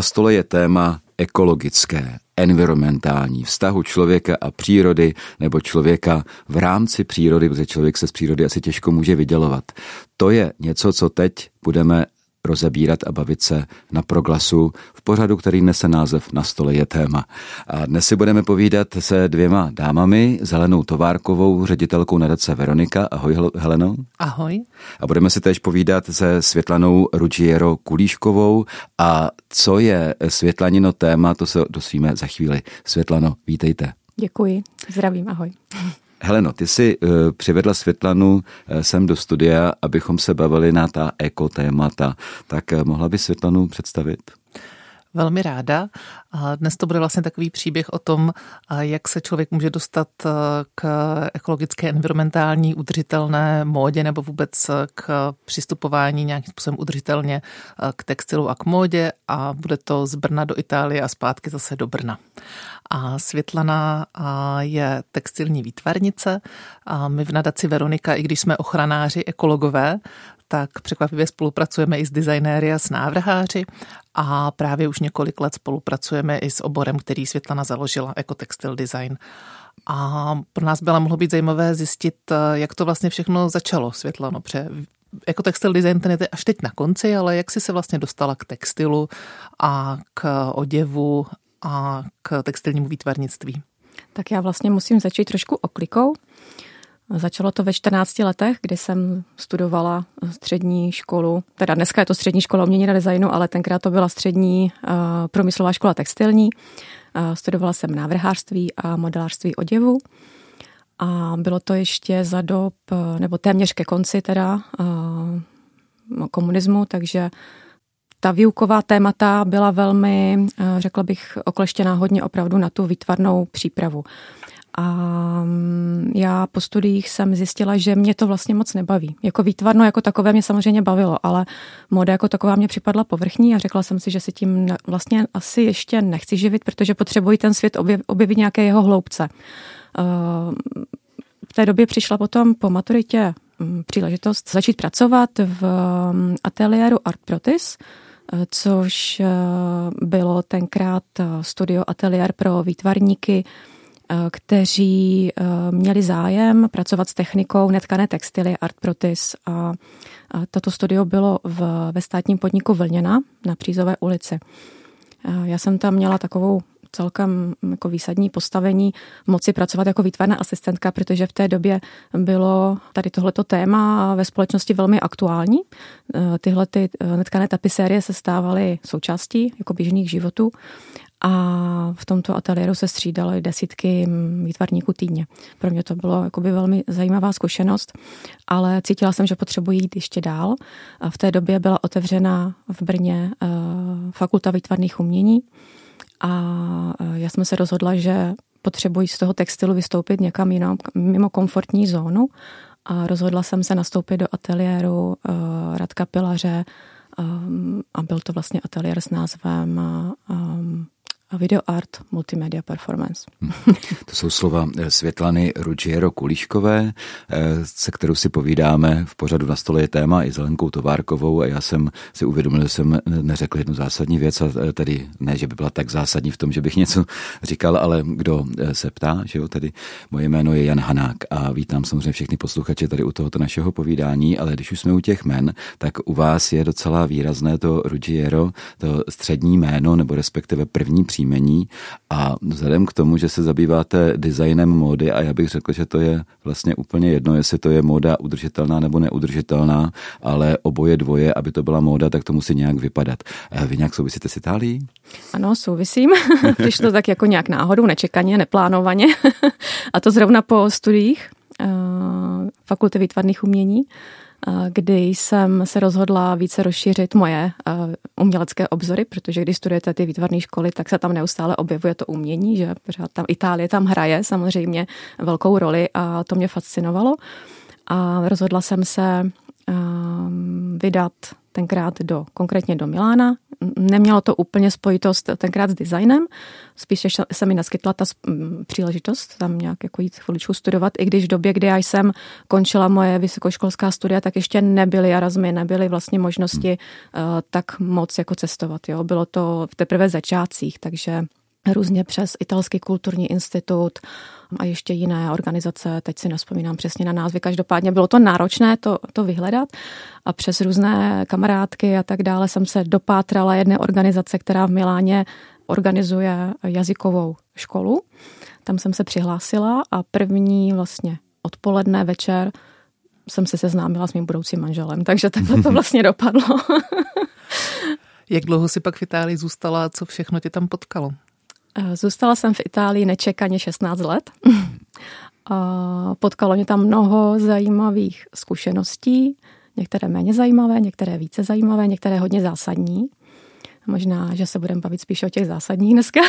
Na stole je téma ekologické, environmentální, vztahu člověka a přírody, nebo člověka v rámci přírody, protože člověk se z přírody asi těžko může vydělovat. To je něco, co teď budeme rozebírat a bavit se na proglasu v pořadu, který nese název Na stole je téma. A dnes si budeme povídat se dvěma dámami, s Helenou Továrkovou, ředitelkou nadace Veronika. Ahoj Heleno. Ahoj. A budeme si též povídat se Světlanou Ruggiero Kulíškovou. A co je Světlanino téma, to se dosvíme za chvíli. Světlano, vítejte. Děkuji, zdravím, ahoj. Heleno, ty jsi uh, přivedla Světlanu uh, sem do studia, abychom se bavili na ta eko témata. Tak uh, mohla by Světlanu představit? Velmi ráda. Dnes to bude vlastně takový příběh o tom, jak se člověk může dostat k ekologické, environmentální, udržitelné módě nebo vůbec k přistupování nějakým způsobem udržitelně k textilu a k módě a bude to z Brna do Itálie a zpátky zase do Brna. A Světlana je textilní výtvarnice. A my v nadaci Veronika, i když jsme ochranáři, ekologové, tak překvapivě spolupracujeme i s designéry a s návrháři a právě už několik let spolupracujeme i s oborem, který Světlana založila, jako textil design. A pro nás byla mohlo být zajímavé zjistit, jak to vlastně všechno začalo, Světlano, pře jako textil design ten je až teď na konci, ale jak jsi se vlastně dostala k textilu a k oděvu a k textilnímu výtvarnictví? Tak já vlastně musím začít trošku oklikou. Začalo to ve 14 letech, kdy jsem studovala střední školu, teda dneska je to střední škola umění a designu, ale tenkrát to byla střední uh, průmyslová škola textilní. Uh, studovala jsem návrhářství a modelářství oděvu. A bylo to ještě za dob, nebo téměř ke konci teda uh, komunismu, takže ta výuková témata byla velmi, řekla bych, okleštěná hodně opravdu na tu výtvarnou přípravu. A mm, já po studiích jsem zjistila, že mě to vlastně moc nebaví. Jako výtvarno jako takové mě samozřejmě bavilo, ale moda jako taková mě připadla povrchní a řekla jsem si, že si tím vlastně asi ještě nechci živit, protože potřebuji ten svět objevit nějaké jeho hloubce. V té době přišla potom po maturitě mm, příležitost začít pracovat v mm, ateliéru Art Protis, což bylo tenkrát studio ateliér pro výtvarníky, kteří eh, měli zájem pracovat s technikou netkané textily Art Protis a toto studio bylo v, ve státním podniku Vlněna na Přízové ulici. Eh, já jsem tam měla takovou celkem jako výsadní postavení moci pracovat jako výtvarná asistentka, protože v té době bylo tady tohleto téma ve společnosti velmi aktuální. Tyhle ty netkané tapisérie se stávaly součástí jako běžných životů a v tomto ateliéru se střídaly desítky výtvarníků týdně. Pro mě to bylo jakoby velmi zajímavá zkušenost, ale cítila jsem, že potřebuji jít ještě dál. A v té době byla otevřena v Brně uh, fakulta výtvarných umění a uh, já jsem se rozhodla, že potřebuji z toho textilu vystoupit někam jinam, mimo komfortní zónu a rozhodla jsem se nastoupit do ateliéru uh, Radka Pilaře a byl to vlastně ateliér s názvem um, video art, multimedia performance. Hm. To jsou slova eh, Světlany Ruggiero Kulíškové, eh, se kterou si povídáme v pořadu na stole je téma i s Lenkou Továrkovou a já jsem si uvědomil, že jsem neřekl jednu zásadní věc a eh, tedy ne, že by byla tak zásadní v tom, že bych něco říkal, ale kdo se ptá, že jo, tedy moje jméno je Jan Hanák a vítám samozřejmě všechny posluchače tady u tohoto našeho povídání, ale když už jsme u těch men, tak u vás je docela výrazné to Ruggiero, to střední jméno nebo respektive první příklad příjmení a vzhledem k tomu, že se zabýváte designem módy a já bych řekl, že to je vlastně úplně jedno, jestli to je móda udržitelná nebo neudržitelná, ale oboje dvoje, aby to byla móda, tak to musí nějak vypadat. Eh, vy nějak souvisíte s Itálií? Ano, souvisím. Přišlo tak jako nějak náhodou, nečekaně, neplánovaně. a to zrovna po studiích uh, Fakulty výtvarných umění kdy jsem se rozhodla více rozšířit moje umělecké obzory, protože když studujete ty výtvarné školy, tak se tam neustále objevuje to umění, že pořád tam Itálie tam hraje samozřejmě velkou roli a to mě fascinovalo. A rozhodla jsem se um, vydat tenkrát do, konkrétně do Milána. Nemělo to úplně spojitost tenkrát s designem, spíše se mi naskytla ta příležitost tam nějak jako jít chviličku studovat, i když v době, kdy já jsem končila moje vysokoškolská studia, tak ještě nebyly Erasmy, nebyly vlastně možnosti uh, tak moc jako cestovat. Jo. Bylo to v teprve začátcích, takže různě přes Italský kulturní institut a ještě jiné organizace, teď si nespomínám přesně na názvy. Každopádně bylo to náročné to, to vyhledat a přes různé kamarádky a tak dále jsem se dopátrala jedné organizace, která v Miláně organizuje jazykovou školu. Tam jsem se přihlásila a první vlastně odpoledne, večer jsem se seznámila s mým budoucím manželem, takže takhle to vlastně dopadlo. Jak dlouho si pak v Itálii zůstala a co všechno tě tam potkalo? Eh, zůstala jsem v Itálii nečekaně 16 let. Potkalo mě tam mnoho zajímavých zkušeností, některé méně zajímavé, některé více zajímavé, některé hodně zásadní. Možná, že se budeme bavit spíše o těch zásadních dneska.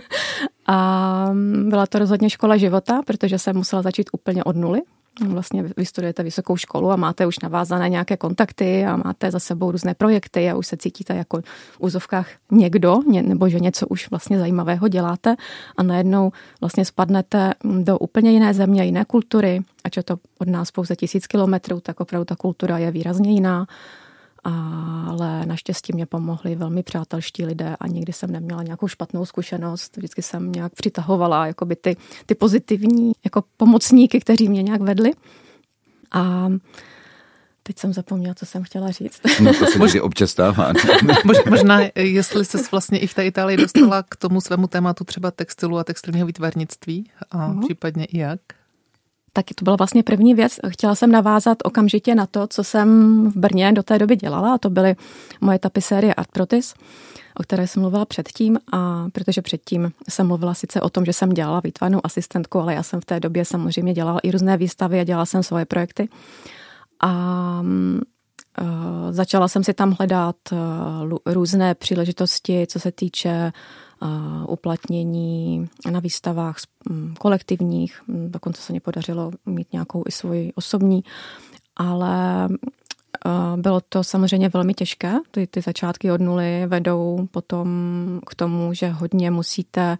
a byla to rozhodně škola života, protože jsem musela začít úplně od nuly vlastně vystudujete vysokou školu a máte už navázané nějaké kontakty a máte za sebou různé projekty a už se cítíte jako v úzovkách někdo, nebo že něco už vlastně zajímavého děláte a najednou vlastně spadnete do úplně jiné země, jiné kultury, ač je to od nás pouze tisíc kilometrů, tak opravdu ta kultura je výrazně jiná ale naštěstí mě pomohli velmi přátelští lidé a nikdy jsem neměla nějakou špatnou zkušenost. Vždycky jsem nějak přitahovala jakoby ty, ty pozitivní jako pomocníky, kteří mě nějak vedli. A Teď jsem zapomněla, co jsem chtěla říct. No to se může občas stává. Možná, jestli se vlastně i v té Itálii dostala k tomu svému tématu třeba textilu a textilního výtvarnictví a uh-huh. případně i jak? Taky to byla vlastně první věc. Chtěla jsem navázat okamžitě na to, co jsem v Brně do té doby dělala, a to byly moje tapisérie Art Protis, o které jsem mluvila předtím, a protože předtím jsem mluvila sice o tom, že jsem dělala výtvarnou asistentku, ale já jsem v té době samozřejmě dělala i různé výstavy a dělala jsem svoje projekty. A uh, začala jsem si tam hledat uh, různé příležitosti, co se týče uplatnění na výstavách kolektivních, dokonce se mi podařilo mít nějakou i svoji osobní, ale bylo to samozřejmě velmi těžké. Ty, ty začátky od nuly vedou potom k tomu, že hodně musíte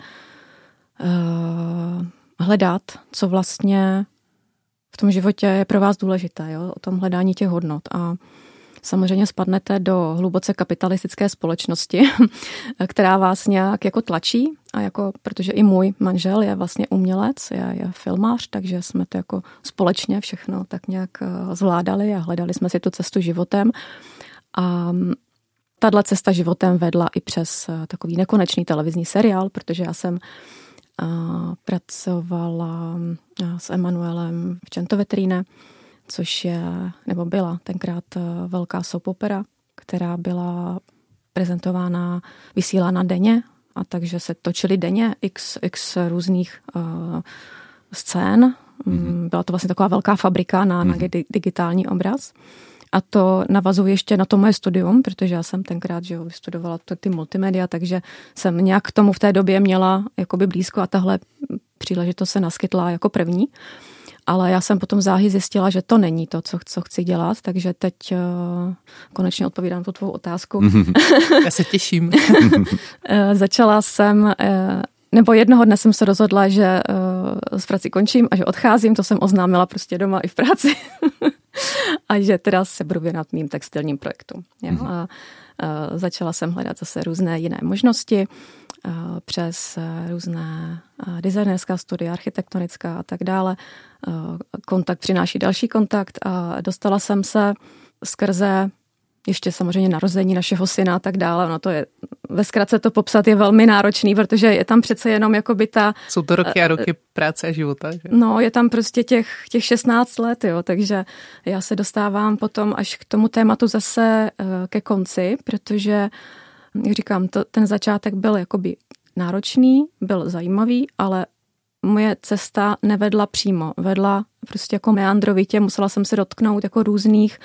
uh, hledat, co vlastně v tom životě je pro vás důležité, jo? o tom hledání těch hodnot. A samozřejmě spadnete do hluboce kapitalistické společnosti, která vás nějak jako tlačí a jako, protože i můj manžel je vlastně umělec, je, je filmář, takže jsme to jako společně všechno tak nějak eh, zvládali a hledali jsme si tu cestu životem. A mm, tahle cesta životem vedla i přes eh, takový nekonečný televizní seriál, protože já jsem eh, pracovala s Emanuelem v Čentovetríne, což je, nebo byla tenkrát eh, velká soap opera, která byla prezentována, vysílána denně, a takže se točily denně x, x různých uh, scén. Mm-hmm. Byla to vlastně taková velká fabrika na, mm-hmm. na mhm. digitální obraz. A to navazuje ještě na to moje studium, protože já jsem tenkrát že jo, vystudovala to, ty multimedia, takže jsem nějak k tomu v té době měla jakoby blízko a tahle příležitost se naskytla jako první. Uh, ale já jsem potom záhy zjistila, že to není to, co, co chci dělat, takže teď uh, konečně odpovídám tu tvou otázku. já se těším. uh, začala jsem uh, nebo jednoho dne jsem se rozhodla, že uh, s prací končím a že odcházím, to jsem oznámila prostě doma i v práci. a že teda se budu věnovat mým textilním projektům. Mm-hmm. A uh, začala jsem hledat zase různé jiné možnosti uh, přes uh, různé uh, designerská studia, architektonická a tak dále. Uh, kontakt přináší další kontakt a dostala jsem se skrze ještě samozřejmě narození našeho syna a tak dále. No to je, ve zkratce to popsat je velmi náročný, protože je tam přece jenom jako by ta... Jsou to roky a roky práce a života. Že? No, je tam prostě těch, těch 16 let, jo, takže já se dostávám potom až k tomu tématu zase eh, ke konci, protože, jak říkám, to, ten začátek byl jakoby náročný, byl zajímavý, ale moje cesta nevedla přímo, vedla prostě jako meandrovitě, musela jsem se dotknout jako různých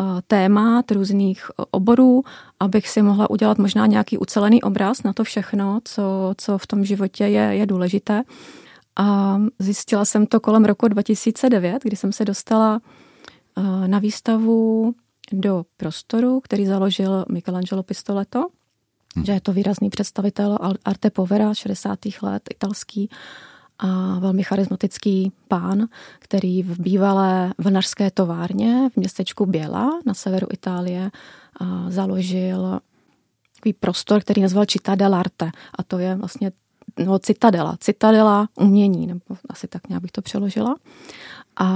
Eh, témat, různých eh, oborů, abych si mohla udělat možná nějaký ucelený obraz na to všechno, co, co v tom životě je, je důležité. A zjistila jsem to kolem roku 2009, kdy jsem se dostala eh, na výstavu do prostoru, který založil Michelangelo Pistoletto, hmm. že je to výrazný představitel arte povera 60. let, italský a velmi charismatický pán, který v bývalé vlnařské továrně v městečku Běla na severu Itálie založil takový prostor, který nazval Città dell'arte. A to je vlastně no, citadela, citadela umění, nebo asi tak nějak bych to přeložila. A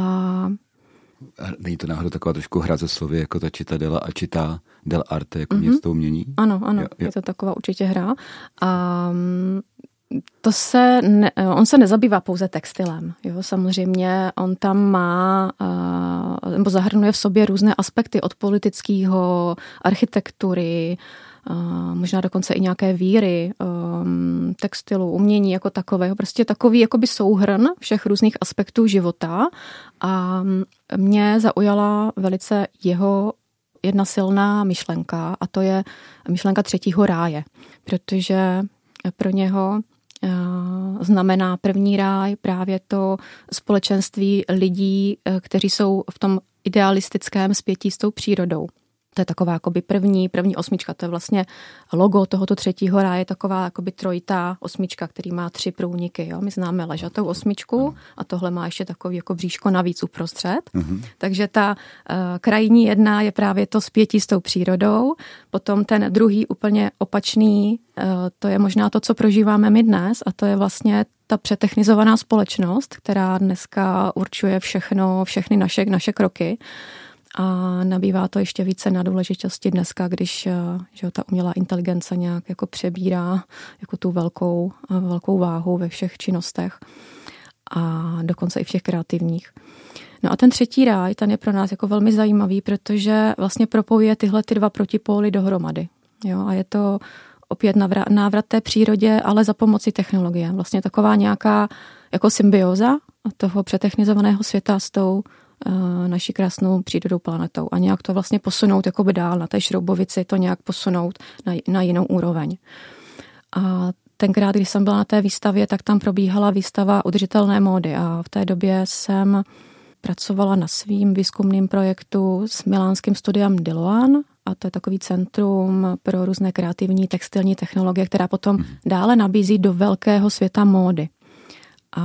není to náhodou taková trošku hra ze slovy, jako ta Citadela a Cita del Arte, jako mm-hmm. město umění? Ano, ano, jo, jo. je to taková určitě hra. A to se, ne, on se nezabývá pouze textilem. Jo? Samozřejmě on tam má, nebo zahrnuje v sobě různé aspekty od politického, architektury, možná dokonce i nějaké víry, textilu, umění jako takového. Prostě takový jakoby souhrn všech různých aspektů života a mě zaujala velice jeho jedna silná myšlenka a to je myšlenka třetího ráje, protože pro něho znamená první ráj právě to společenství lidí, kteří jsou v tom idealistickém spětí s tou přírodou. To je taková jakoby první, první osmička, to je vlastně logo tohoto třetího ráje, taková jakoby trojitá osmička, který má tři průniky. Jo? My známe ležatou osmičku a tohle má ještě takový jako bříško navíc uprostřed. Uh-huh. Takže ta uh, krajní jedna je právě to spětí s tou přírodou, potom ten druhý úplně opačný, uh, to je možná to, co prožíváme my dnes a to je vlastně ta přetechnizovaná společnost, která dneska určuje všechno, všechny naše, naše kroky. A nabývá to ještě více na důležitosti dneska, když eh, že ta umělá inteligence nějak jako přebírá jako tu velkou, eh, velkou váhu ve všech činnostech a dokonce i v těch kreativních. No a ten třetí ráj, ten je pro nás jako velmi zajímavý, protože vlastně propojuje tyhle ty dva protipóly dohromady. Jo, a je to opět návrat, návrat té přírodě, ale za pomoci technologie. Vlastně taková nějaká jako symbioza toho přetechnizovaného světa s tou naší krásnou přírodou planetou a nějak to vlastně posunout jakoby dál na té šroubovici, to nějak posunout na, na jinou úroveň. A tenkrát, když jsem byla na té výstavě, tak tam probíhala výstava udržitelné módy a v té době jsem pracovala na svým výzkumným projektu s milánským studiem Diloan a to je takový centrum pro různé kreativní textilní technologie, která potom mhm. dále nabízí do velkého světa módy. A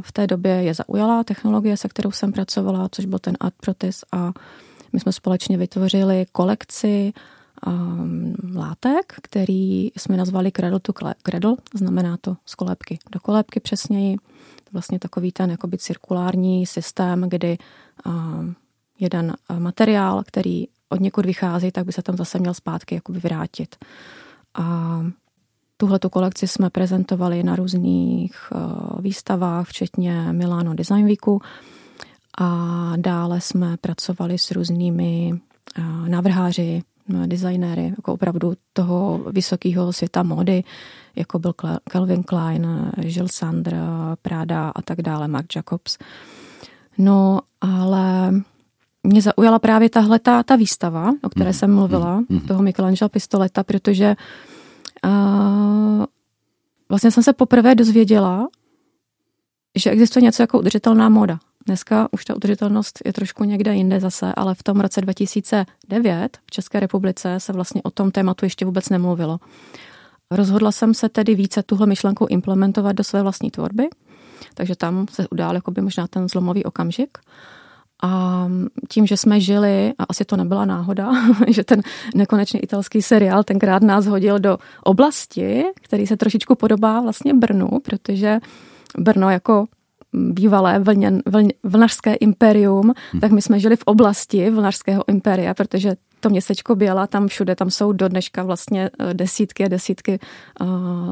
v té době je zaujala technologie, se kterou jsem pracovala, což byl ten Art Protis a my jsme společně vytvořili kolekci um, látek, který jsme nazvali Cradle to Cradle, znamená to z kolébky do kolébky přesněji. Vlastně takový ten jakoby cirkulární systém, kdy um, jeden materiál, který od někud vychází, tak by se tam zase měl zpátky jakoby vrátit. A Tuhle kolekci jsme prezentovali na různých eh, výstavách, včetně Milano Design Weeku a dále jsme pracovali s různými eh, návrháři, eh, designéry, jako opravdu toho vysokého světa mody, jako byl Calvin Klein, Jill Sander, Prada a tak dále, Marc Jacobs. No, ale mě zaujala právě tahle ta, ta výstava, o které mm. jsem mluvila, mm. toho Michelangela Pistoleta, protože uh, vlastně jsem se poprvé dozvěděla, že existuje něco jako udržitelná móda. Dneska už ta udržitelnost je trošku někde jinde zase, ale v tom roce 2009 v České republice se vlastně o tom tématu ještě vůbec nemluvilo. Rozhodla jsem se tedy více tuhle myšlenku implementovat do své vlastní tvorby, takže tam se udál jakoby možná ten zlomový okamžik. A tím, že jsme žili, a asi to nebyla náhoda, že ten nekonečný italský seriál tenkrát nás hodil do oblasti, který se trošičku podobá vlastně Brnu, protože Brno jako bývalé vlněn, vlň, vlnařské imperium, hmm. tak my jsme žili v oblasti vlnařského imperia, protože to městečko Běla, tam všude, tam jsou do dneška vlastně eh, desítky a desítky uh,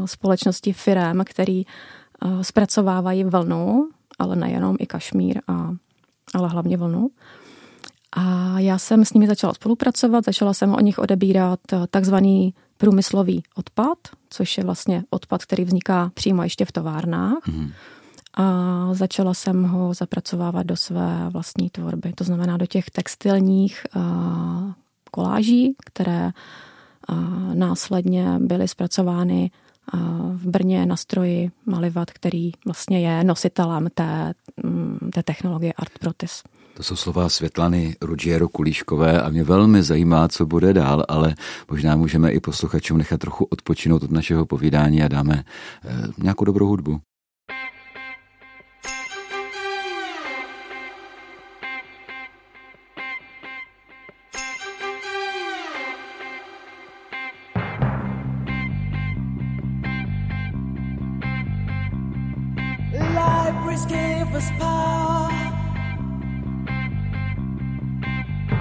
společností firem, který uh, zpracovávají vlnu, ale nejenom i kašmír a ale hlavně vlnu. A já jsem s nimi začala spolupracovat, začala jsem o nich odebírat eh, takzvaný průmyslový odpad, což je vlastně odpad, který vzniká přímo ještě v továrnách. Mm. A začala jsem ho zapracovávat do své vlastní tvorby, to znamená do těch textilních uh, koláží, které uh, následně byly zpracovány v Brně na stroji Malivat, který vlastně je nositelem té, mm, té technologie Art Protis. To jsou slova Světlany Ruggiero Kulíškové a mě velmi zajímá, co bude dál, ale možná můžeme i posluchačům nechat trochu odpočinout od našeho povídání a dáme eh, nějakou dobrou hudbu.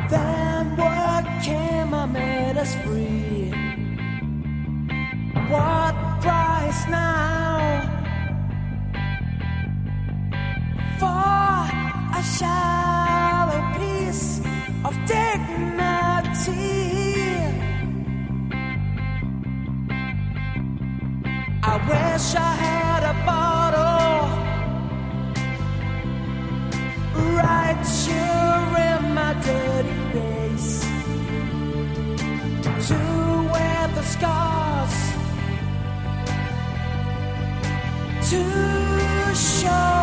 Then what came and made us free. What price now for a shallow piece of dignity? I wish I had to show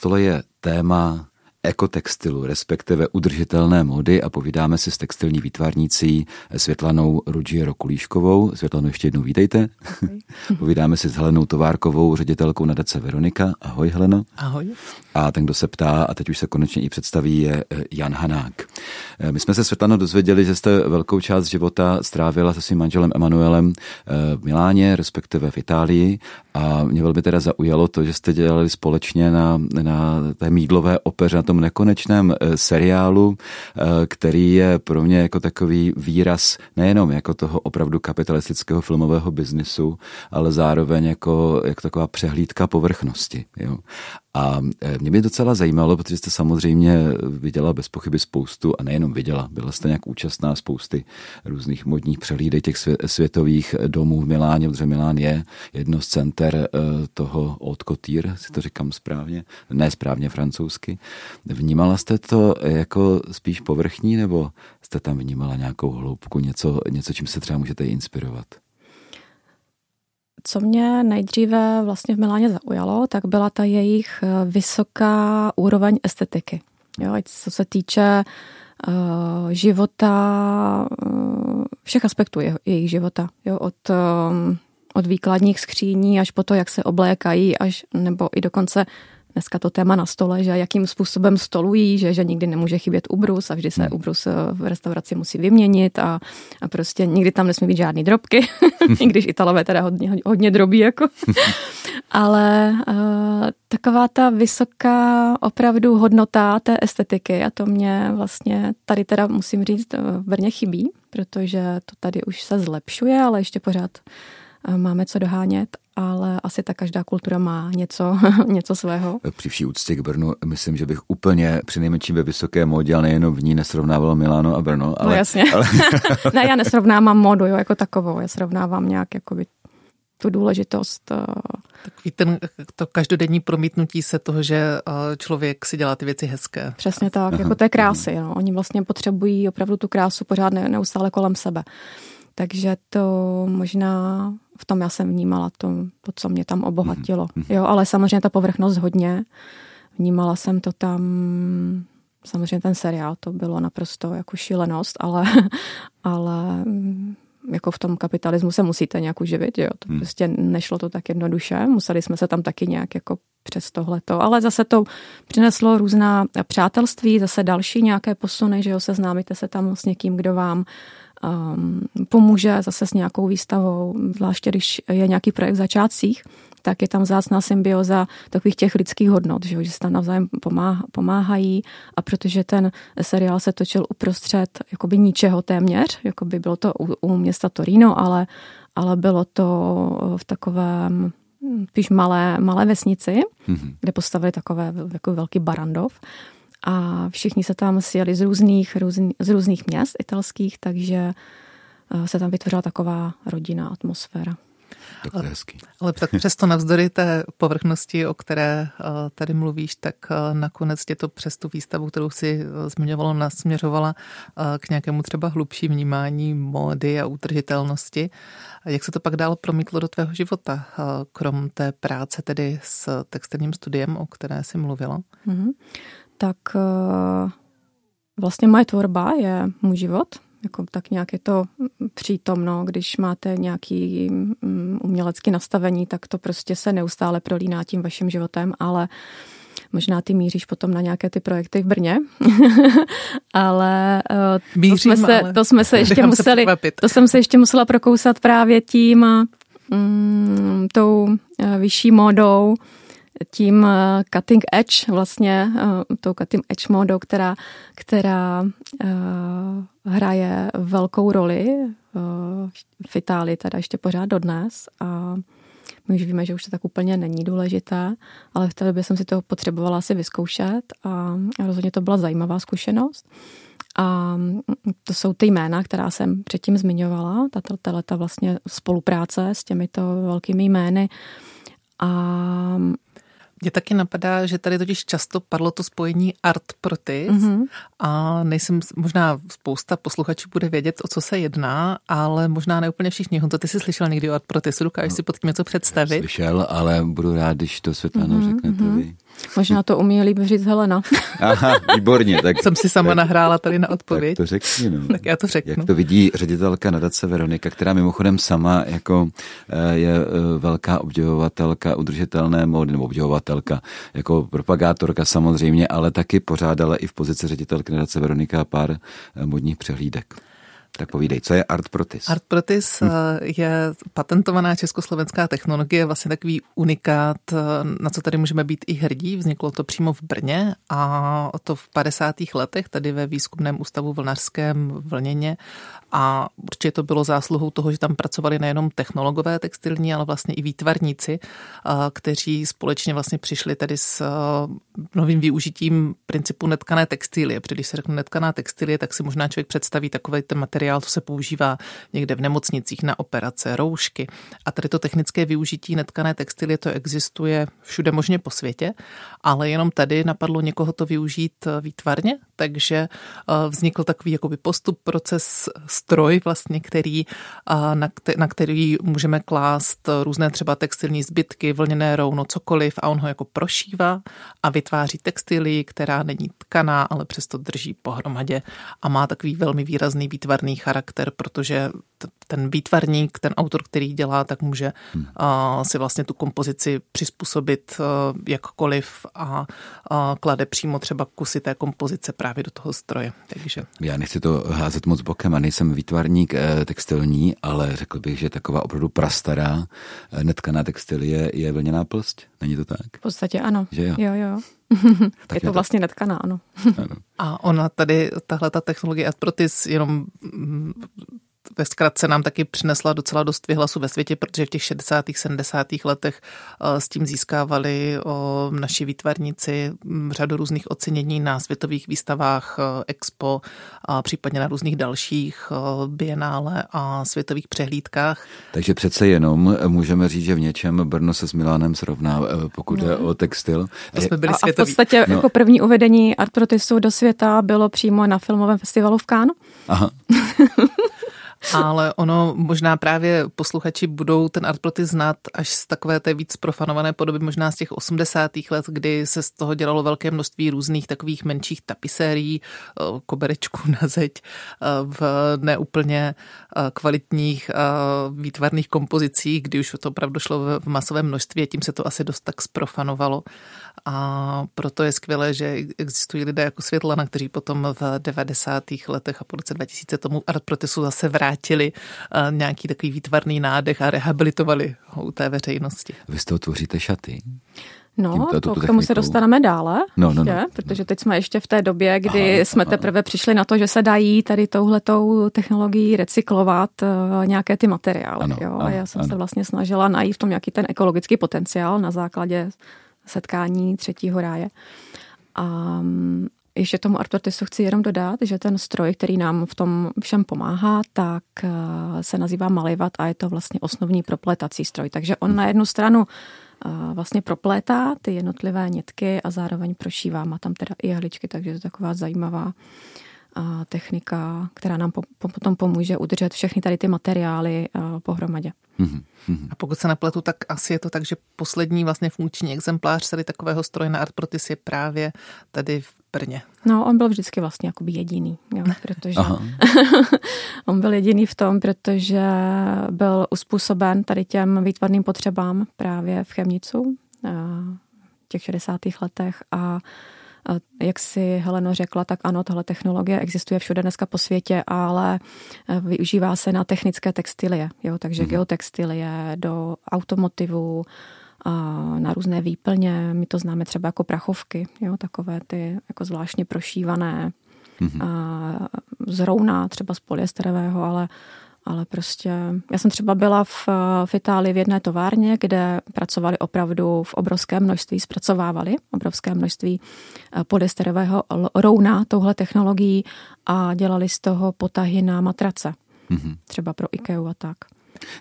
stole je téma ekotextilu, respektive udržitelné módy a povídáme si s textilní výtvarnící Světlanou Ruggiero Kulíškovou. Světlanu ještě jednou vítejte. Okay. povídáme si s Helenou Továrkovou, ředitelkou nadace Veronika. Ahoj Heleno. Ahoj. A ten, kdo se ptá, a teď už se konečně i představí, je eh, Jan Hanák. Eh, my jsme se Světlano dozvěděli, že jste velkou část života strávila se svým manželem Emanuelem eh, v Miláně, respektive v Itálii a mě velmi teda zaujalo to, že jste dělali společně na, na té mídlové opeře, na tom nekonečném eh, seriálu, eh, který je pro mě jako takový výraz nejenom jako toho opravdu kapitalistického filmového biznisu, ale zároveň jako, jako taková přehlídka povrchnosti. Jo. A e, mě by docela zajímalo, protože jste samozřejmě viděla bez pochyby spoustu, a nejenom viděla, byla jste nějak účastná spousty různých modních přehlídek těch světových domů v Miláně, protože Milán je jedno z center e, toho haute couture, si to říkám správně, ne správně francouzsky. Vnímala jste to jako spíš povrchní, nebo jste tam vnímala nějakou hloubku, něco, něco čím se třeba můžete inspirovat? Co mě nejdříve vlastně v Miláně zaujalo, tak byla ta jejich eh, vysoká úroveň estetiky. Jo, co se týče uh, života, uh, všech aspektů je, jejich života. Jo, od, um, od výkladních skříní až po to, jak se oblékají, až nebo i dokonce dneska to téma na stole, že jakým způsobem stolují, že, že nikdy nemůže chybět ubrus a vždy se hmm. ubrus eh, v restauraci musí vyměnit a, a prostě nikdy tam nesmí být žádný drobky, i když Italové teda hodně, hodně drobí jako. Ale uh, taková ta vysoká opravdu hodnota té estetiky a to mě vlastně tady teda musím říct v Brně chybí, protože to tady už se zlepšuje, ale ještě pořád máme co dohánět ale asi ta každá kultura má něco, něco svého. Při vší úctě k Brnu, myslím, že bych úplně při nejmenším ve vysoké módě, ale nejenom v ní nesrovnával Miláno a Brno. Ale, no jasně. Ale... ne, já nesrovnávám módu jo, jako takovou, já srovnávám nějak jakoby tu důležitost. Eh, Takový ten, to každodenní promítnutí se toho, že eh, člověk si dělá ty věci hezké. Přesně tak, jako té krásy. No. Oni vlastně potřebují opravdu tu krásu pořád neustále kolem sebe. Takže to možná v tom já jsem vnímala to, to co mě tam obohatilo. Mm-hmm. Jo, ale samozřejmě ta povrchnost hodně. Vnímala jsem to tam, samozřejmě ten seriál, to bylo naprosto jako šílenost, ale, ale jako v tom kapitalismu se musíte nějak uživit, jo. To hmm. prostě nešlo to tak jednoduše, museli jsme se tam taky nějak jako přes tohleto, ale zase to přineslo různá přátelství, zase další nějaké posuny, že jo, seznámíte se tam s někým, kdo vám um, pomůže zase s nějakou výstavou, zvláště když je nějaký projekt v začátcích, tak je tam zácná symbioza takových těch lidských hodnot, že, že se tam navzájem pomáha, pomáhají a protože ten seriál se točil uprostřed jakoby ničeho téměř, jakoby bylo to u, u města Torino, ale, ale bylo to v takovém spíš malé, malé vesnici, mm-hmm. kde postavili takové jako velký barandov, a všichni se tam sjeli z různých, různý, z různých měst italských, takže eh, se tam vytvořila taková rodinná atmosféra. Tak to je hezký. Ale tak přesto navzdory té povrchnosti, o které eh, tady mluvíš, tak eh, nakonec tě to přes tu výstavu, kterou si zmiňovalo, nasměřovala k nějakému třeba hlubší vnímání módy a utržitelnosti. Jak se to pak dál promítlo do tvého života, krom té práce tedy s textilním studiem, o které jsi mluvila? Mm-hmm tak eh, vlastně moje tvorba je můj život. Jako tak nějak je to přítomno, když máte nějaký mm, umělecký nastavení, tak to prostě se neustále prolíná tím vaším životem, ale Možná ty míříš potom na nějaké ty projekty v Brně, ale Mířím, to, jsme se, ale to jsme se ještě museli, se to jsem se ještě musela prokousat právě tím, mm, tou eh, vyšší módou, tím eh, cutting edge, vlastně eh, tou cutting edge modou, která, která eh, hraje velkou roli v Itálii, teda ještě pořád dodnes a my už víme, že už to tak úplně není důležité, ale v té době jsem si to potřebovala asi vyzkoušet a rozhodně to byla zajímavá zkušenost. A to jsou ty jména, která jsem předtím zmiňovala, tato ta vlastně spolupráce s těmito velkými jmény. A mě taky napadá, že tady totiž často padlo to spojení art protis mm-hmm. a nejsem, možná spousta posluchačů bude vědět, o co se jedná, ale možná ne úplně všichni. Honzo, ty jsi slyšel někdy o art protisu, dokážeš no, si pod tím něco představit? Slyšel, ale budu rád, když to Světlana mm-hmm. řeknete mm-hmm. vy. Možná to umí líp říct Helena. Aha, výborně. Tak, Jsem si sama tak, nahrála tady na odpověď. Tak to řekni, no. Tak já to řeknu. Jak to vidí ředitelka nadace Veronika, která mimochodem sama jako eh, je eh, velká obdivovatelka udržitelné módy, nebo obdivovatelka, jako propagátorka samozřejmě, ale taky pořádala i v pozici ředitelky nadace Veronika pár eh, modních přehlídek. Tak povídej, co je Art Protis? Art Protis hm. je patentovaná československá technologie, vlastně takový unikát, eh, na co tady můžeme být i hrdí. Vzniklo to přímo v Brně a to v 50. letech, tady ve výzkumném ústavu vlnařském v Vlněně. A určitě to bylo zásluhou toho, že tam pracovali nejenom technologové textilní, ale vlastně i výtvarníci, eh, kteří společně vlastně přišli tady s novým využitím principu netkané textilie. Protože když se řekne netkaná textilie, tak si možná člověk představí takový ten materiál, to se používá někde v nemocnicích na operace, roušky. A tady to technické využití netkané textilie, to existuje všude možně po světě, ale jenom tady napadlo někoho to využít eh, výtvarně, takže eh, vznikl takový jakoby postup, proces, stroj vlastně, který, eh, na který můžeme klást různé třeba textilní zbytky, vlněné rouno, cokoliv a on ho jako prošívá a vytváří textilii, která není tkaná, ale přesto drží pohromadě a má takový velmi výrazný výtvarný charakter, protože ten výtvarník, ten autor, který dělá, tak může hmm. si vlastně tu kompozici přizpůsobit jakkoliv a klade přímo třeba kusy té kompozice právě do toho stroje. Takže. Já nechci to házet moc bokem a nejsem výtvarník eh, textilní, ale řekl bych, že taková opravdu prastará eh, netkaná textilie je vlněná plst. Není to tak? V podstatě ano. Že jo? Jo, jo. je to, to vlastně netkaná, ano. ano. A ona tady, tahle ta technologie Adprotis jenom mm, ve zkratce nám taky přinesla docela dost vyhlasu ve světě, protože v těch 60. 70. letech eh, s tím získávali naši výtvarníci mm, řadu různých ocenění na světových výstavách eh, Expo a případně na různých dalších eh, bienále a světových přehlídkách. Takže přece jenom můžeme říct, že v něčem Brno se s Milánem srovná, pokud no. je o textil. To jsme byli a, a v podstatě no. jako první uvedení Artrotisu do světa bylo přímo na filmovém festivalu v Cannes. Aha. ale ono možná právě posluchači budou ten artploty znát až z takové té víc profanované podoby, možná z těch 80. let, kdy se z toho dělalo velké množství různých takových menších tapisérií, eh, koberečků na zeď eh, v neúplně eh, kvalitních výtvarných kompozicích, kdy už to opravdu šlo v masovém množství a tím se to asi dost tak sprofanovalo. A proto je skvělé, že existují lidé jako Světlana, kteří potom v 90. letech a po roce 2000 tomu artprotesu zase vrátili eh, nějaký takový výtvarný nádech a rehabilitovali ho u té veřejnosti. Vy z toho tvoříte šaty? No, to, k tomu se dostaneme dále, no, no, no, ještě, protože teď jsme ještě v té době, kdy aha, jsme aha. teprve přišli na to, že se dají tady touhletou technologií recyklovat uh, nějaké ty materiály. Ano, jo? Ano, a já jsem ano. se vlastně snažila najít v tom nějaký ten ekologický potenciál na základě setkání třetího ráje. A ještě tomu Artortisu chci jenom dodat, že ten stroj, který nám v tom všem pomáhá, tak eh, se nazývá Malivat a je to vlastně osnovní propletací stroj. Takže on na jednu stranu eh, vlastně proplétá ty jednotlivé nitky a zároveň prošívá. Má tam teda i jehličky, takže je to taková zajímavá technika, která nám potom pomůže udržet všechny tady ty materiály pohromadě. Mm-hmm. A pokud se nepletu, tak asi je to tak, že poslední vlastně funkční exemplář tady takového stroje na Artprotis je právě tady v Brně. No, on byl vždycky vlastně jakoby jediný, jo, protože on byl jediný v tom, protože byl uspůsoben tady těm výtvarným potřebám právě v Chemnicu v těch 60. letech a jak si Heleno řekla, tak ano, tahle technologie existuje všude dneska po světě, ale eh, využívá se na technické textilie, jo, takže mm-hmm. geotextilie do automotivu, na různé výplně, my to známe třeba jako prachovky, jo, takové ty jako zvláštně prošívané mm-hmm. a zrovna třeba z polyesterového, ale ale prostě já jsem třeba byla v, v Itálii v jedné továrně, kde pracovali opravdu v obrovském množství, zpracovávali obrovské množství eh, polyesterového rouna touhle technologií a dělali z toho potahy na matrace. Mm-hmm. Třeba pro IKEA a tak.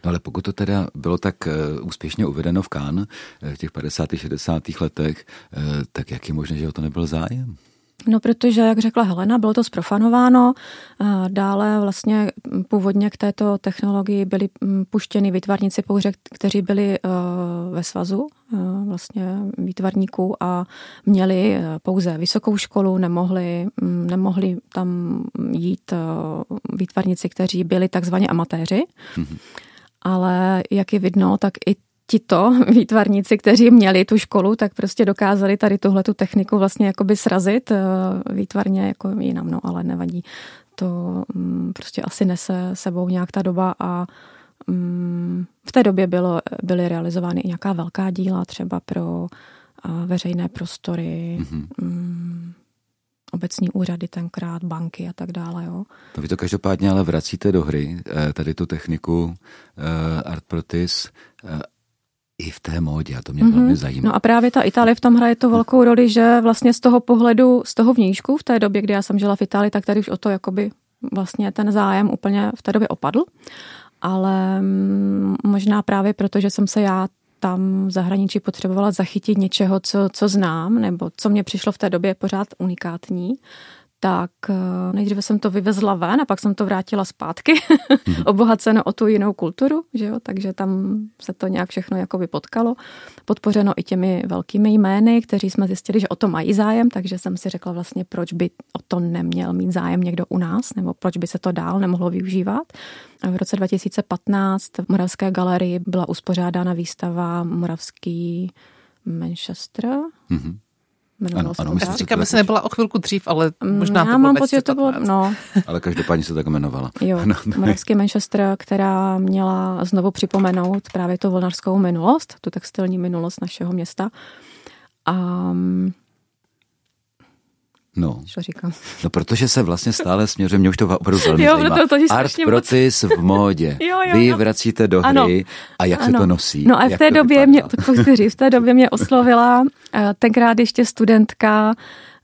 No ale pokud to teda bylo tak eh, úspěšně uvedeno v Cannes eh, v těch 50. 60. letech, tak jak je možné, že o to nebyl zájem? No, protože, jak řekla Helena, bylo to zprofanováno. Dále vlastně původně k této technologii byli puštěni vytvarníci pouze, kteří byli ve svazu vlastně výtvarníků a měli pouze vysokou školu, nemohli, mm, nemohli tam jít výtvarníci, kteří byli takzvaně amatéři. Mm-hmm. Ale jak je vidno, tak i tito výtvarníci, kteří měli tu školu, tak prostě dokázali tady tuhle tu techniku vlastně jakoby srazit výtvarně jako jinam, no ale nevadí. To mm, prostě asi nese sebou nějak ta doba a Mm, v té době bylo, byly realizovány i nějaká velká díla, třeba pro veřejné prostory, mm-hmm. Obecní úřady tenkrát, banky a tak dále. Jo. No vy to každopádně ale vracíte do hry, eh, tady tu techniku eh, Art Protis, eh, i v té módě a to mě mm-hmm. velmi zajímá. No a právě ta Itálie v tom hraje to velkou roli, že vlastně z toho pohledu, z toho vnějšku v té době, kdy já jsem žila v Itálii, tak tady už o to jakoby vlastně ten zájem úplně v té době opadl ale mm, možná právě proto, že jsem se já tam v zahraničí potřebovala zachytit něčeho, co, co znám, nebo co mě přišlo v té době pořád unikátní, tak eh, nejdříve jsem to vyvezla ven a pak jsem to vrátila zpátky, mm-hmm. obohaceno o tu jinou kulturu, že jo? takže tam se to nějak všechno jako potkalo. Podpořeno i těmi velkými jmény, kteří jsme zjistili, že o to mají zájem, takže jsem si řekla vlastně, proč by o to neměl mít zájem někdo u nás, nebo proč by se to dál nemohlo využívat. A v roce 2015 v Moravské galerii byla uspořádána výstava Moravský Manchester. Mm-hmm ano, ano, Já říkám, jestli nebyla o chvilku dřív, ale mm, možná Já to mám pocit, že to bylo, no. ale každopádně se tak jmenovala. Jo, no, Moravský Manchester, která měla znovu připomenout právě tu vlnařskou minulost, tu textilní minulost našeho města. A No. Co říkám? No, protože se vlastně stále směřuje, mě už to opravdu velmi jo, zajímá. To, to, to Art Protis v módě. jo, jo, Vy jo. vracíte do hry ano. a jak ano. se to nosí? No a v té době mě, to říct, v té době mě oslovila uh, tenkrát ještě studentka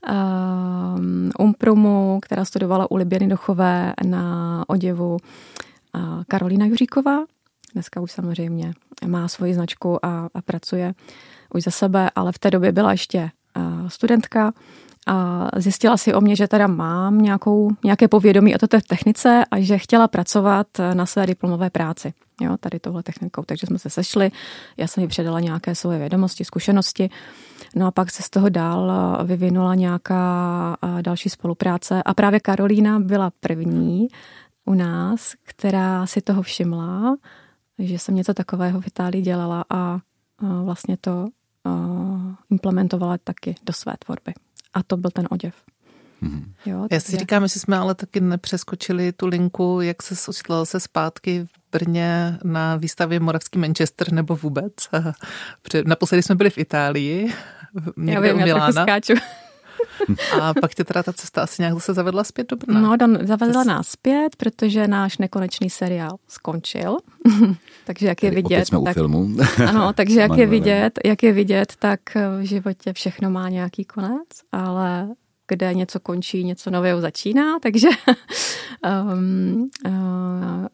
uh, Umprumu, která studovala u Libiany Dochové na oděvu uh, Karolína Juříková. Dneska už samozřejmě má svoji značku a, a pracuje už za sebe, ale v té době byla ještě uh, studentka a zjistila si o mě, že teda mám nějakou, nějaké povědomí o této technice a že chtěla pracovat na své diplomové práci. Jo, tady tohle technikou. Takže jsme se sešli, já jsem jí předala nějaké svoje vědomosti, zkušenosti. No a pak se z toho dál vyvinula nějaká další spolupráce. A právě Karolína byla první u nás, která si toho všimla, že jsem něco takového v Itálii dělala a vlastně to implementovala taky do své tvorby a to byl ten oděv. Mm-hmm. Jo, Já si říkám, jestli jsme ale taky nepřeskočili tu linku, jak se ocitla se zpátky v Brně na výstavě Moravský Manchester nebo vůbec. Naposledy jsme byli v Itálii, někde já vím, u Milána. Já skáču. A pak tě teda ta cesta asi nějak zase zavedla zpět do Brna. No, don, zavedla Cest... nás zpět, protože náš nekonečný seriál skončil. takže jak je Tady vidět... jsme tak, u filmu. ano, takže jak je vidět, jak je vidět, tak v životě všechno má nějaký konec, ale kde něco končí, něco nového začíná, takže um, uh,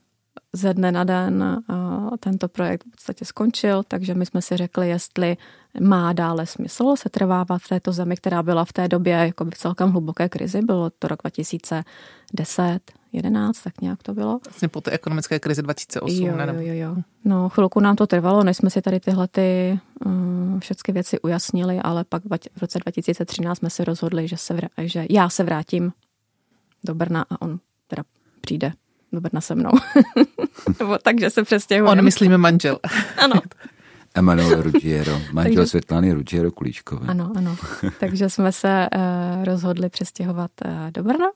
ze dne na den tento projekt v podstatě skončil, takže my jsme si řekli, jestli má dále smysl se trvávat v této zemi, která byla v té době jako v celkem hluboké krizi, bylo to rok 2010, 11, tak nějak to bylo. Vlastně po té ekonomické krizi 2008, jo, ne? Jo, jo, jo. No, chvilku nám to trvalo, než jsme si tady tyhle ty, um, všechny věci ujasnili, ale pak v roce 2013 jsme se rozhodli, že, se vrá, že já se vrátím do Brna a on teda přijde do Brna se mnou. Takže se přestěhujeme. On myslíme manžel. ano. Emanuel Ruggiero, manžel Takže... Světlany Ruggiero Kulíčkové. Ano, ano. Takže jsme se uh, rozhodli přestěhovat uh, do Brna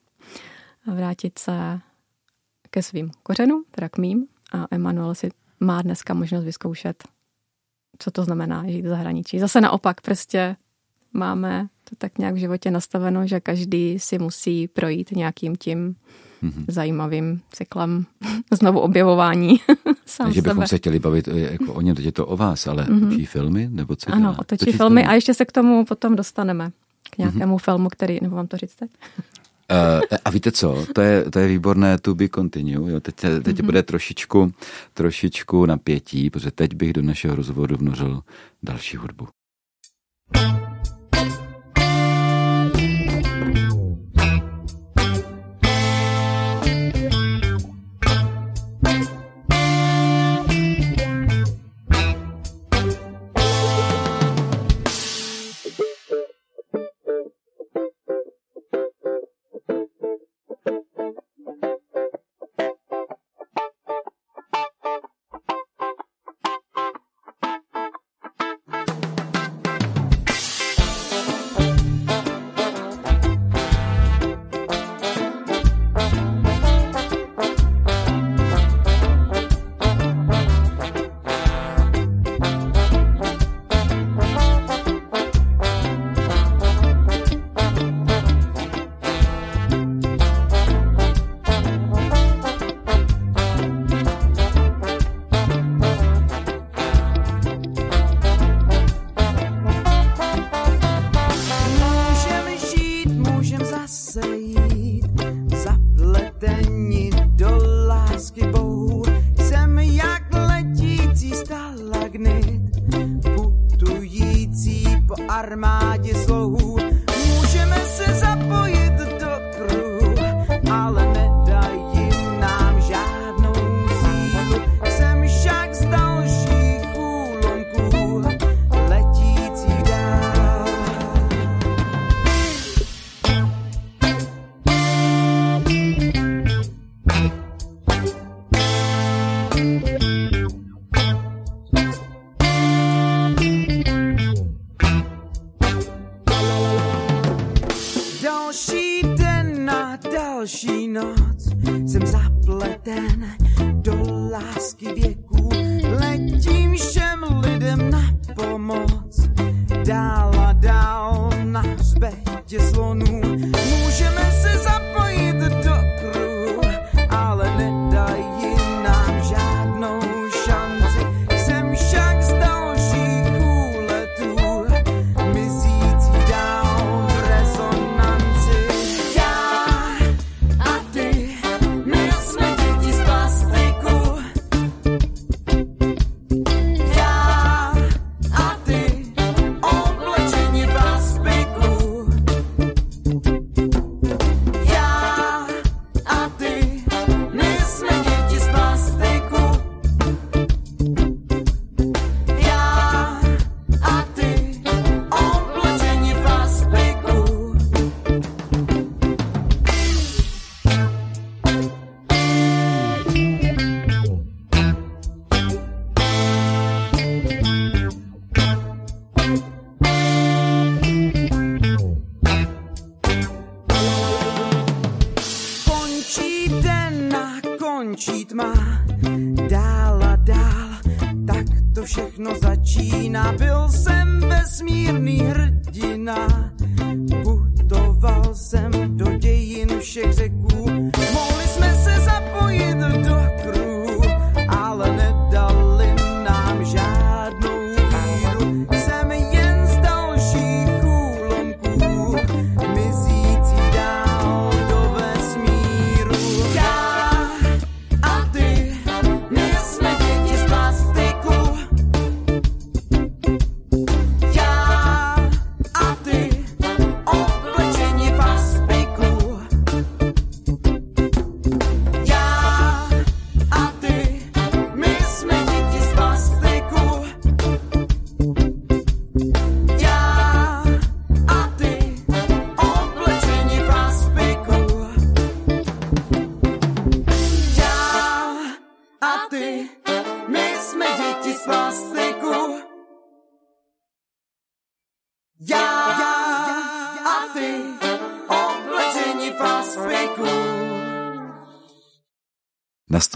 a vrátit se ke svým kořenům, teda k mým. A Emanuel si má dneska možnost vyzkoušet, co to znamená žít v zahraničí. Zase naopak, prostě máme to tak nějak v životě nastaveno, že každý si musí projít nějakým tím mm-hmm. zajímavým cyklem znovu objevování sám Takže bychom se chtěli bavit eh, jako o něm, teď je to o vás, ale mm-hmm. točí filmy? Nebo co ano, točí, točí filmy a ještě se k tomu potom dostaneme. K nějakému mm-hmm. filmu, který, nebo vám to říct teď? Uh, a víte co, to je, to je výborné to be continue, jo. teď, teď mm-hmm. bude trošičku, trošičku napětí, protože teď bych do našeho rozhovoru vnořil další hudbu. Říčína,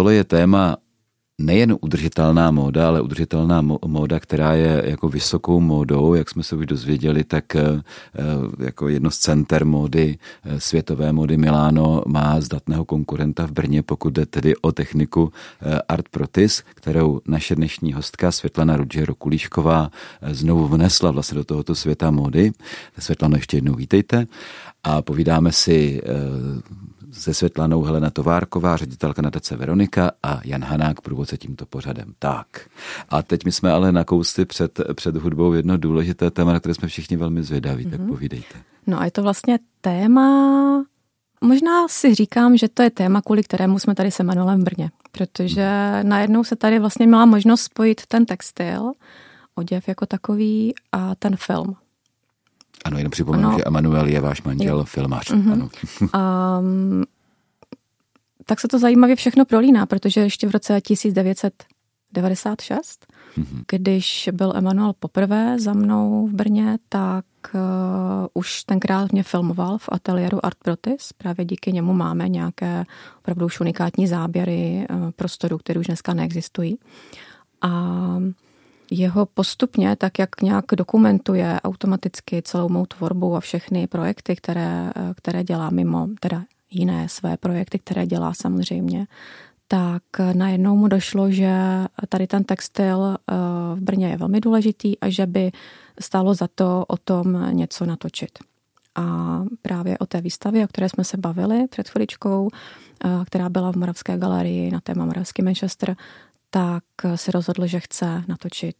stole je téma nejen udržitelná móda, ale udržitelná móda, která je jako vysokou módou, jak jsme se už dozvěděli, tak eh, jako jedno z center módy, eh, světové módy Miláno má zdatného konkurenta v Brně, pokud jde tedy o techniku eh, Art Protis, kterou naše dnešní hostka Světlana Rudžero Kulíšková znovu vnesla vlastně do tohoto světa módy. Světlano, ještě jednou vítejte a povídáme si se Světlanou Helena Továrková, ředitelka nadace Veronika a Jan Hanák, průvodce tímto pořadem. Tak. A teď my jsme ale nakousli před, před hudbou jedno důležité téma, na které jsme všichni velmi zvědaví, mm-hmm. tak povídejte. No a je to vlastně téma, možná si říkám, že to je téma, kvůli kterému jsme tady se Manuelem v Brně, protože mm. najednou se tady vlastně měla možnost spojit ten textil, oděv jako takový a ten film. Ano, jenom připomenu, ano. že Emanuel je váš manžel, jo. filmář. Mm-hmm. Ano. um, tak se to zajímavě všechno prolíná, protože ještě v roce 1996, mm-hmm. když byl Emanuel poprvé za mnou v Brně, tak uh, už tenkrát mě filmoval v ateliéru Art Protis. Právě díky němu máme nějaké opravdu už unikátní záběry uh, prostoru, které už dneska neexistují. A jeho postupně, tak jak nějak dokumentuje automaticky celou mou tvorbu a všechny projekty, které, které dělá mimo, teda jiné své projekty, které dělá samozřejmě, tak najednou mu došlo, že tady ten textil eh, v Brně je velmi důležitý a že by stálo za to o tom něco natočit. A právě o té výstavě, o které jsme se bavili před chviličkou, eh, která byla v Moravské galerii na téma Moravský Manchester, tak se rozhodl, že chce natočit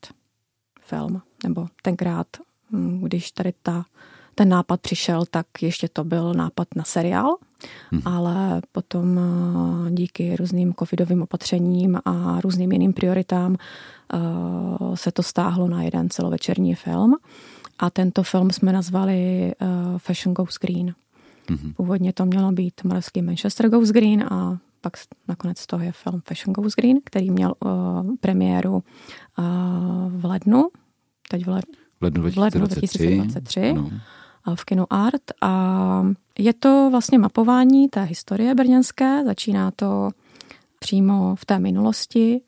film. Nebo tenkrát, hm, když tady ta, ten nápad přišel, tak ještě to byl nápad na seriál, hmm. ale potom eh, díky různým covidovým opatřením a různým jiným prioritám eh, se to stáhlo na jeden celovečerní film. A tento film jsme nazvali eh, Fashion Goes Green. Mm-hmm. Původně to mělo být Moravský Manchester Goes Green a pak nakonec z toho je film Fashion Goes Green, který měl uh, premiéru uh, v lednu, teď v, led, v lednu 2023, v lednu 2023 no. v kinu Art. A je to vlastně mapování té historie brněnské, začíná to přímo v té minulosti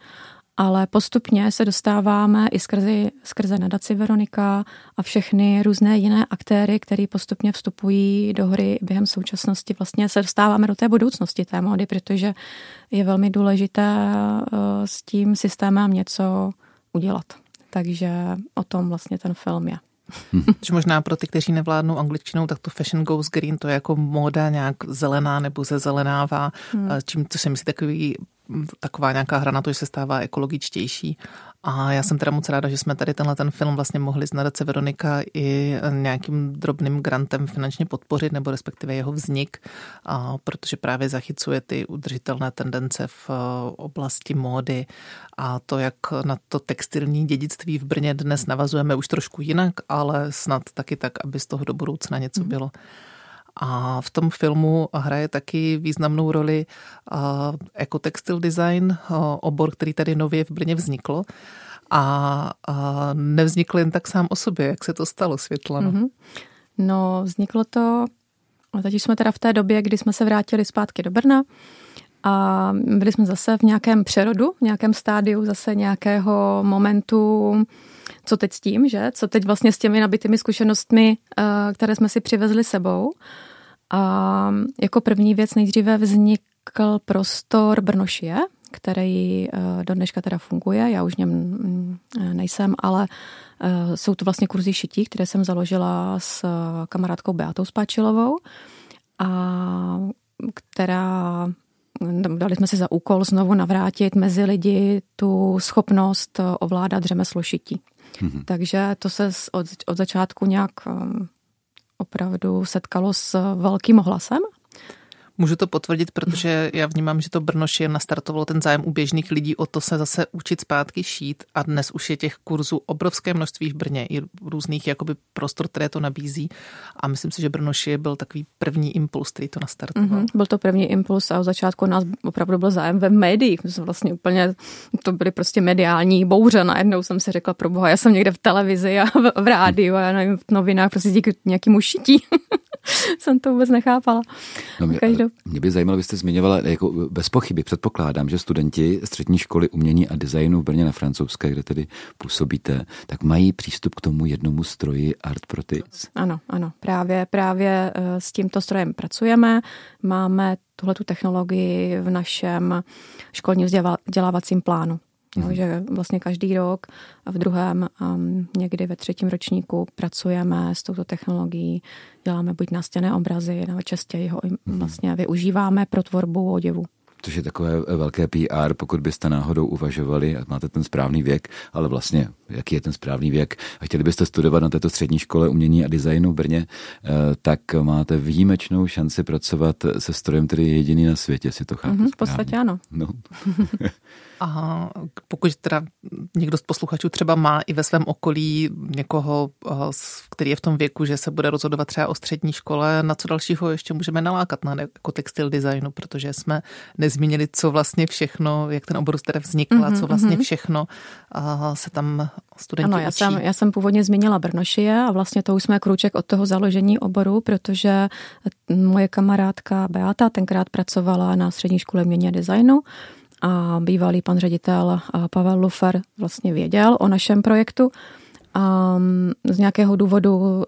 ale postupně se dostáváme i skrze, skrze nadaci Veronika a všechny různé jiné aktéry, které postupně vstupují do hry během současnosti. Vlastně se dostáváme do té budoucnosti té módy, protože je velmi důležité eh, s tím systémem něco udělat. Takže o tom vlastně ten film je. Že možná pro ty, kteří nevládnou angličtinou, tak to fashion goes green, to je jako móda nějak zelená nebo ze zelenává, hmm. čím to si myslí takový taková nějaká hra na to, že se stává ekologičtější. A já jsem teda moc ráda, že jsme tady tenhle ten film vlastně mohli z nadace Veronika i nějakým drobným grantem finančně podpořit, nebo respektive jeho vznik, a protože právě zachycuje ty udržitelné tendence v eh, oblasti módy a to, jak na to textilní dědictví v Brně dnes navazujeme už trošku jinak, ale snad taky tak, aby z toho do budoucna něco mm. bylo. A v tom filmu hraje taky významnou roli ekotextil design, obor, který tady nově v Brně vznikl. A, nevznikl jen tak sám o sobě. Jak se to stalo, Světlano? Mm-hmm. No, vzniklo to, teď jsme teda v té době, kdy jsme se vrátili zpátky do Brna, a byli jsme zase v nějakém přerodu, v nějakém stádiu zase nějakého momentu, co teď s tím, že? Co teď vlastně s těmi nabitými zkušenostmi, eh, které jsme si přivezli sebou. A jako první věc nejdříve vznikl prostor Brnošie, který eh, do dneška teda funguje. Já už něm mm, nejsem, ale eh, jsou to vlastně kurzy šití, které jsem založila s kamarádkou Beatou Spáčilovou a která dali jsme si za úkol znovu navrátit mezi lidi tu schopnost ovládat řemeslo šití. Mm-hmm. Takže to se od, od začátku nějak um, opravdu setkalo s velkým hlasem Můžu to potvrdit, protože já vnímám, že to Brnoši nastartovalo ten zájem u běžných lidí o to se zase učit zpátky šít a dnes už je těch kurzů obrovské množství v Brně i různých jakoby prostor, které to nabízí a myslím si, že Brnoši byl takový první impuls, který to nastartoval. Mm-hmm, byl to první impuls a od začátku nás opravdu byl zájem ve médiích. Vlastně úplně, to byly prostě mediální bouře. Najednou jsem si řekla, pro boha, já jsem někde v televizi a v, v rádiu a já nevím, v novinách prostě díky nějakému šití. jsem to vůbec nechápala. No mě, mě by zajímalo, vy jste zmiňovala, jako bez pochyby předpokládám, že studenti střední školy umění a designu v Brně na francouzské, kde tedy působíte, tak mají přístup k tomu jednomu stroji Art Protis. Ano, ano, právě, právě eh, s tímto strojem pracujeme. Máme tuhle technologii v našem školním vzdělávacím plánu. Jo, mhm. že vlastně každý rok v druhém, um, někdy ve třetím ročníku pracujeme s touto technologií, děláme buď nastěné obrazy, nebo častěji ho mhm. vlastně využíváme pro tvorbu oděvu což je takové velké PR, pokud byste náhodou uvažovali a máte ten správný věk, ale vlastně jaký je ten správný věk a chtěli byste studovat na této střední škole umění a designu v Brně, eh, tak máte výjimečnou šanci pracovat se strojem, který je jediný na světě, si to chápu mm-hmm, V podstatě ano. No. A pokud teda někdo z posluchačů třeba má i ve svém okolí někoho, eh, který je v tom věku, že se bude rozhodovat třeba o střední škole, na co dalšího ještě můžeme nalákat? Na jako textil designu, protože jsme nezmínili, co vlastně všechno, jak ten obor teda vznikl mm-hmm, co vlastně mm-hmm. všechno se tam studenti ano, já Jsem, já jsem původně zmínila Brnošie a vlastně to už jsme kruček od toho založení oboru, protože moje kamarádka Beata tenkrát pracovala na střední škole měně designu a bývalý pan ředitel Pavel Lufer vlastně věděl o našem projektu a z nějakého důvodu uh,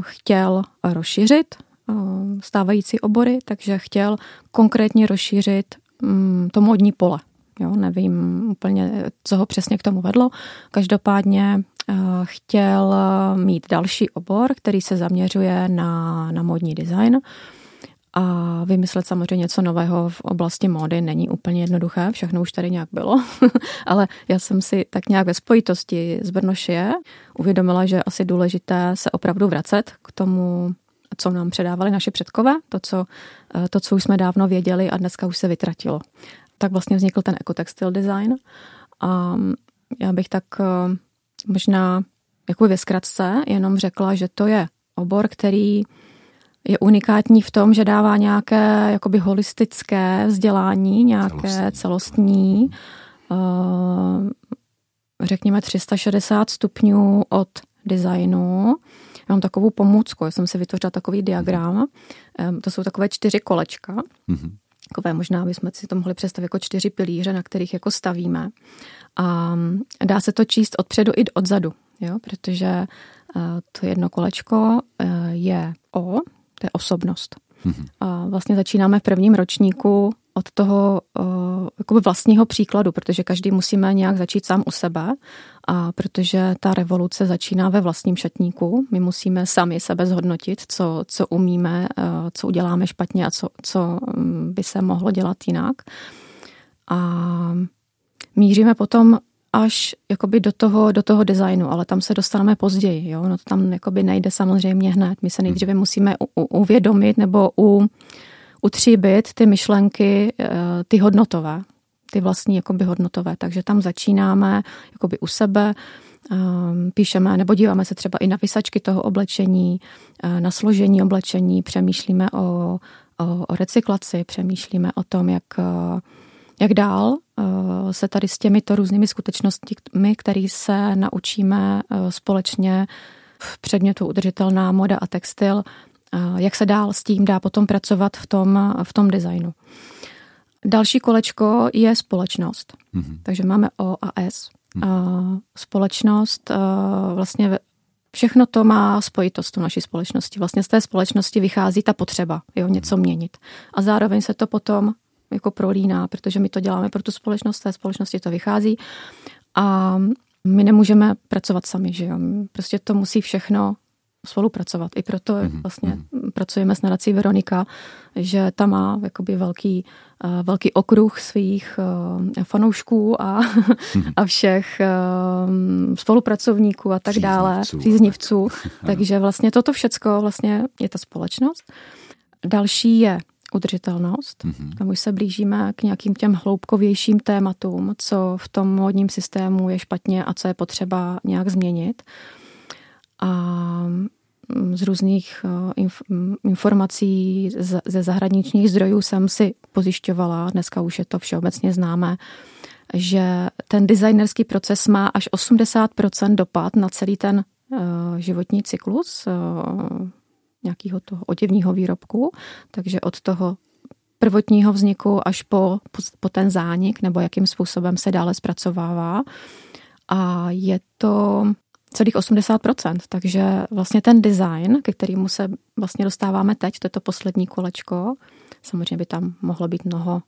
chtěl rozšířit uh, stávající obory, takže chtěl konkrétně rozšířit um, to modní pole. Jo, nevím úplně, co ho přesně k tomu vedlo. Každopádně uh, chtěl mít další obor, který se zaměřuje na, na modní design. A vymyslet samozřejmě něco nového v oblasti módy není úplně jednoduché, všechno už tady nějak bylo, ale já jsem si tak nějak ve spojitosti s Brnošie uvědomila, že asi důležité se opravdu vracet k tomu, co nám předávali naše předkové, to co, eh, to, co už jsme dávno věděli a dneska už se vytratilo. Tak vlastně vznikl ten ekotextil design. A já bych tak eh, možná jako ve zkratce jenom řekla, že to je obor, který je unikátní v tom, že dává nějaké jakoby holistické vzdělání, nějaké celostní, celostní uh, řekněme 360 stupňů od designu. Já mám takovou pomůcku, já jsem si vytvořila takový diagram. To jsou takové čtyři kolečka. Mm-hmm. Takové možná bychom si to mohli představit jako čtyři pilíře, na kterých jako stavíme. A dá se to číst odpředu i odzadu, jo? protože uh, to jedno kolečko uh, je O, to je osobnost. Mm-hmm. A vlastně začínáme v prvním ročníku od toho uh, vlastního příkladu, protože každý musíme nějak začít sám u sebe a protože ta revoluce začíná ve vlastním šatníku, my musíme sami sebe zhodnotit, co, co umíme, uh, co uděláme špatně a co, co mm, by se mohlo dělat jinak. A míříme potom až jakoby do toho, do toho designu, ale tam se dostaneme později. Jo? No to tam jakoby nejde samozřejmě hned. My se nejdříve musíme u, uvědomit nebo u, utříbit ty myšlenky, eh, ty hodnotové, ty vlastní jakoby hodnotové. Takže tam začínáme jakoby u sebe, ehm, píšeme nebo díváme se třeba i na vysačky toho oblečení, eh, na složení oblečení, přemýšlíme o, o, o recyklaci, přemýšlíme o tom, jak eh, jak dál eh, se tady s těmito různými skutečnostmi, které se naučíme eh, společně v předmětu udržitelná moda a textil, eh, jak se dál s tím dá potom pracovat v tom, v tom designu. Další kolečko je společnost. Mm-hmm. Takže máme O a S. Mm-hmm. Společnost vlastně všechno to má spojitost tu naší společnosti. Vlastně z té společnosti vychází ta potřeba, jo, něco měnit. A zároveň se to potom jako prolíná, protože my to děláme pro tu společnost, té společnosti to vychází. A my nemůžeme pracovat sami, že jo. Prostě to musí všechno spolupracovat. I proto mm-hmm. vlastně mm-hmm. pracujeme s nadací Veronika, že ta má jakoby velký, uh, velký okruh svých uh, fanoušků a, mm-hmm. a všech uh, spolupracovníků a tak příznivců. dále, příznivců. Takže vlastně toto všecko vlastně je ta společnost. Další je udržitelnost. Mm-hmm. Tam už se blížíme k nějakým těm hloubkovějším tématům, co v tom módním systému je špatně a co je potřeba nějak změnit. A mm, z různých eh, mm, informací ze zahraničních zdrojů jsem si pozjišťovala, dneska už je to všeobecně známé, že ten designerský proces má až 80% dopad na celý ten eh, životní cyklus eh, nějakého toho oděvního výrobku, takže od toho prvotního vzniku až po, po ten zánik, nebo jakým způsobem se dále zpracovává. A je to celých 80%, takže vlastně ten design, ke kterému se vlastně dostáváme teď, to je to poslední kolečko, samozřejmě by tam mohlo být mnoho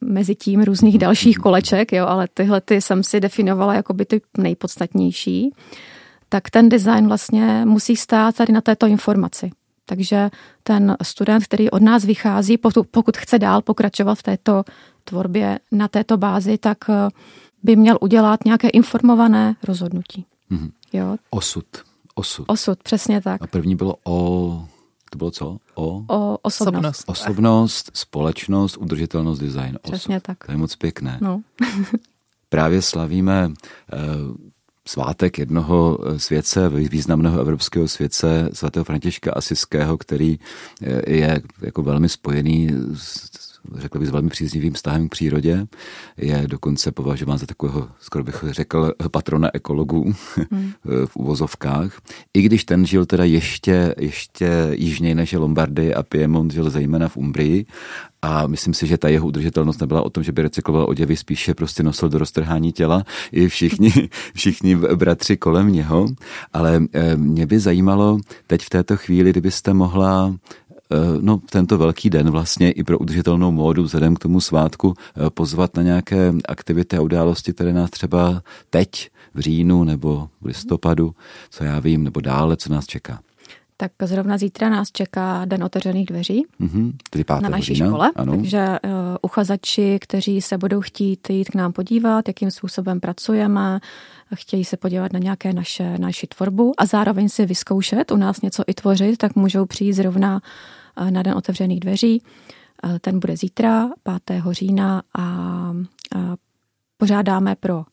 mezi tím různých dalších koleček, jo, ale tyhle ty jsem si definovala jako by ty nejpodstatnější, tak ten design vlastně musí stát tady na této informaci. Takže ten student, který od nás vychází, pokud chce dál pokračovat v této tvorbě na této bázi, tak eh, by měl udělat nějaké informované rozhodnutí. Mm-hmm. Jo? Osud. Osud. Osud, přesně tak. A první bylo o... To bylo co? O? O osobnost. Osobnost, společnost, udržitelnost, design. Přesně Osud. tak. To je moc pěkné. No. Právě slavíme uh, svátek jednoho eh, světce, významného evropského světce, svatého Františka Asiského, který eh, je jako velmi spojený s řekl bych, s velmi příznivým vztahem k přírodě. Je dokonce považován za takového, skoro bych řekl, patrona ekologů hmm. v uvozovkách. I když ten žil teda ještě, ještě jižněji než je Lombardy a Piemont žil zejména v Umbrii a myslím si, že ta jeho udržitelnost nebyla o tom, že by recykloval oděvy, spíše prostě nosil do roztrhání těla i všichni, všichni bratři kolem něho. Ale eh, mě by zajímalo teď v této chvíli, kdybyste mohla no, tento velký den vlastně i pro udržitelnou módu vzhledem k tomu svátku eh, pozvat na nějaké aktivity a události, které nás třeba teď v říjnu nebo v listopadu, co já vím, nebo dále, co nás čeká. Tak zrovna zítra nás čeká Den otevřených dveří mm-hmm, tedy na naší října, škole. Ano. Takže uh, uchazači, kteří se budou chtít jít k nám podívat, jakým způsobem pracujeme, chtějí se podívat na nějaké naše, naši tvorbu a zároveň si vyzkoušet u nás něco i tvořit, tak můžou přijít zrovna na Den otevřených dveří. Ten bude zítra, 5. října a pořádáme pro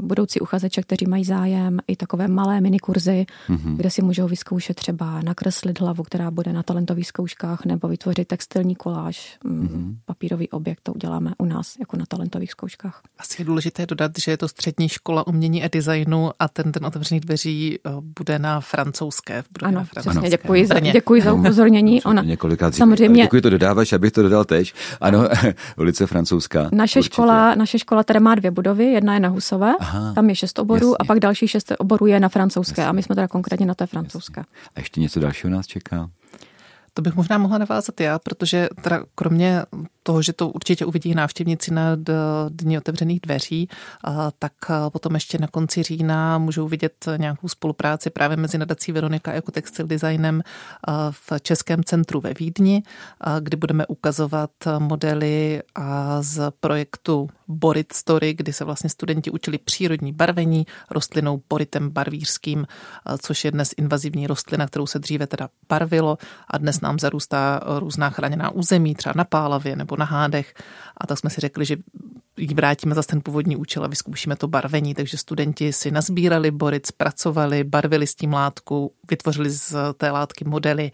budoucí uchazeče, kteří mají zájem, i takové malé minikurzy, mm-hmm. kde si můžou vyzkoušet třeba nakreslit hlavu, která bude na talentových zkouškách, nebo vytvořit textilní koláž, mm-hmm. papírový objekt, to uděláme u nás jako na talentových zkouškách. Asi je důležité dodat, že je to střední škola umění a designu a ten ten otevřených dveří eh, bude na francouzské. Bude ano, na francouzské. přesně, děkuji za, děkuji za upozornění. Ona, několikrát samozřejmě. Děkuji, to dodáváš, abych to dodal teď. Ano, ulice francouzská. Naše škola, naše škola teda má dvě budovy, jedna je na Husové, Aha, tam je šest oborů jasně. a pak další šest oborů je na francouzské jasně. a my jsme teda konkrétně na té francouzské. Jasně. A ještě něco dalšího nás čeká? To bych možná mohla navázat já, protože teda kromě toho, že to určitě uvidí návštěvníci na Dní otevřených dveří, tak potom ještě na konci října můžou vidět nějakou spolupráci právě mezi nadací Veronika jako textil designem v Českém centru ve Vídni, kdy budeme ukazovat modely z projektu Borit Story, kdy se vlastně studenti učili přírodní barvení rostlinou boritem barvířským, což je dnes invazivní rostlina, kterou se dříve teda barvilo a dnes nám zarůstá různá chráněná území, třeba na Pálavě nebo na Hádech. A tak jsme si řekli, že jí vrátíme zase ten původní účel a vyzkoušíme to barvení. Takže studenti si nazbírali boric, pracovali, barvili s tím látku, vytvořili z té látky modely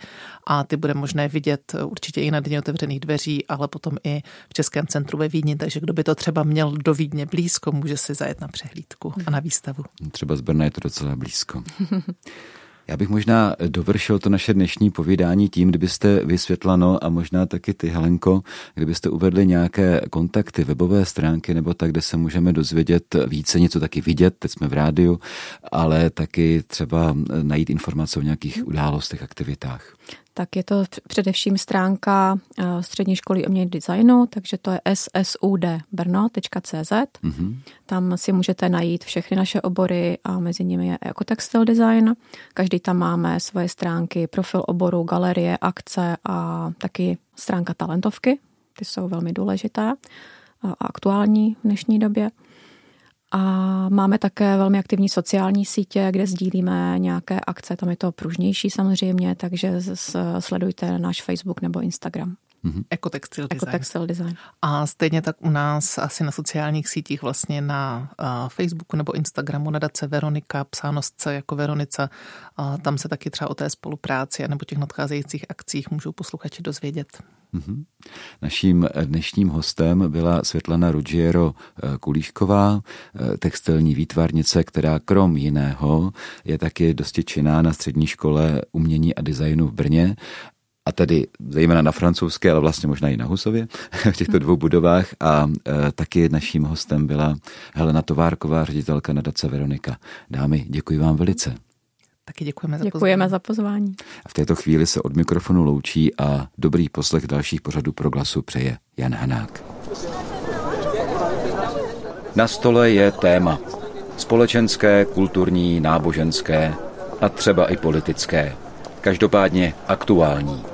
a ty bude možné vidět určitě i na Dně otevřených dveří, ale potom i v Českém centru ve Vídni. Takže kdo by to třeba měl do Vídně blízko, může si zajet na přehlídku a na výstavu. Třeba z Brna je to docela blízko. Já bych možná dovršil to naše dnešní povídání tím, kdybyste vysvětlano a možná taky ty, Helenko, kdybyste uvedli nějaké kontakty, webové stránky nebo tak, kde se můžeme dozvědět více, něco taky vidět, teď jsme v rádiu, ale taky třeba najít informace o nějakých událostech, aktivitách tak je to především stránka eh, Střední školy umění designu, takže to je ssudbrno.cz. Mm-hmm. Tam si můžete najít všechny naše obory a mezi nimi je jako textil design. Každý tam máme svoje stránky, profil oboru, galerie, akce a taky stránka talentovky. Ty jsou velmi důležité a aktuální v dnešní době. A máme také velmi aktivní sociální sítě, kde sdílíme nějaké akce, tam je to pružnější samozřejmě, takže sledujte náš Facebook nebo Instagram. Mm-hmm. Ekotextil design. Ekotextil design. A stejně tak u nás asi na sociálních sítích vlastně na uh, Facebooku nebo Instagramu nadace Veronika, psánosce jako Veronica. Uh, tam se taky třeba o té spolupráci nebo těch nadcházejících akcích můžou posluchači dozvědět. Mm-hmm. Naším dnešním hostem byla Světlana Ruggiero eh, Kulíšková, eh, textilní výtvarnice, která krom jiného je taky dosti činná na střední škole umění a designu v Brně a tedy zejména na francouzské, ale vlastně možná i na Husově, v těchto dvou budovách. A e, taky naším hostem byla Helena Továrková, ředitelka nadace Veronika. Dámy, děkuji vám velice. Taky děkujeme za děkujeme pozvání. za pozvání. A v této chvíli se od mikrofonu loučí a dobrý poslech dalších pořadů pro glasu přeje Jan Hanák. Na stole je téma. Společenské, kulturní, náboženské a třeba i politické. Každopádně aktuální.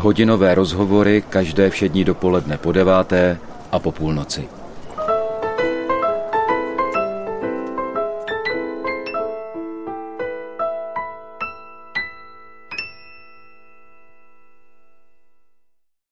Hodinové rozhovory každé všední dopoledne po deváté a po půlnoci.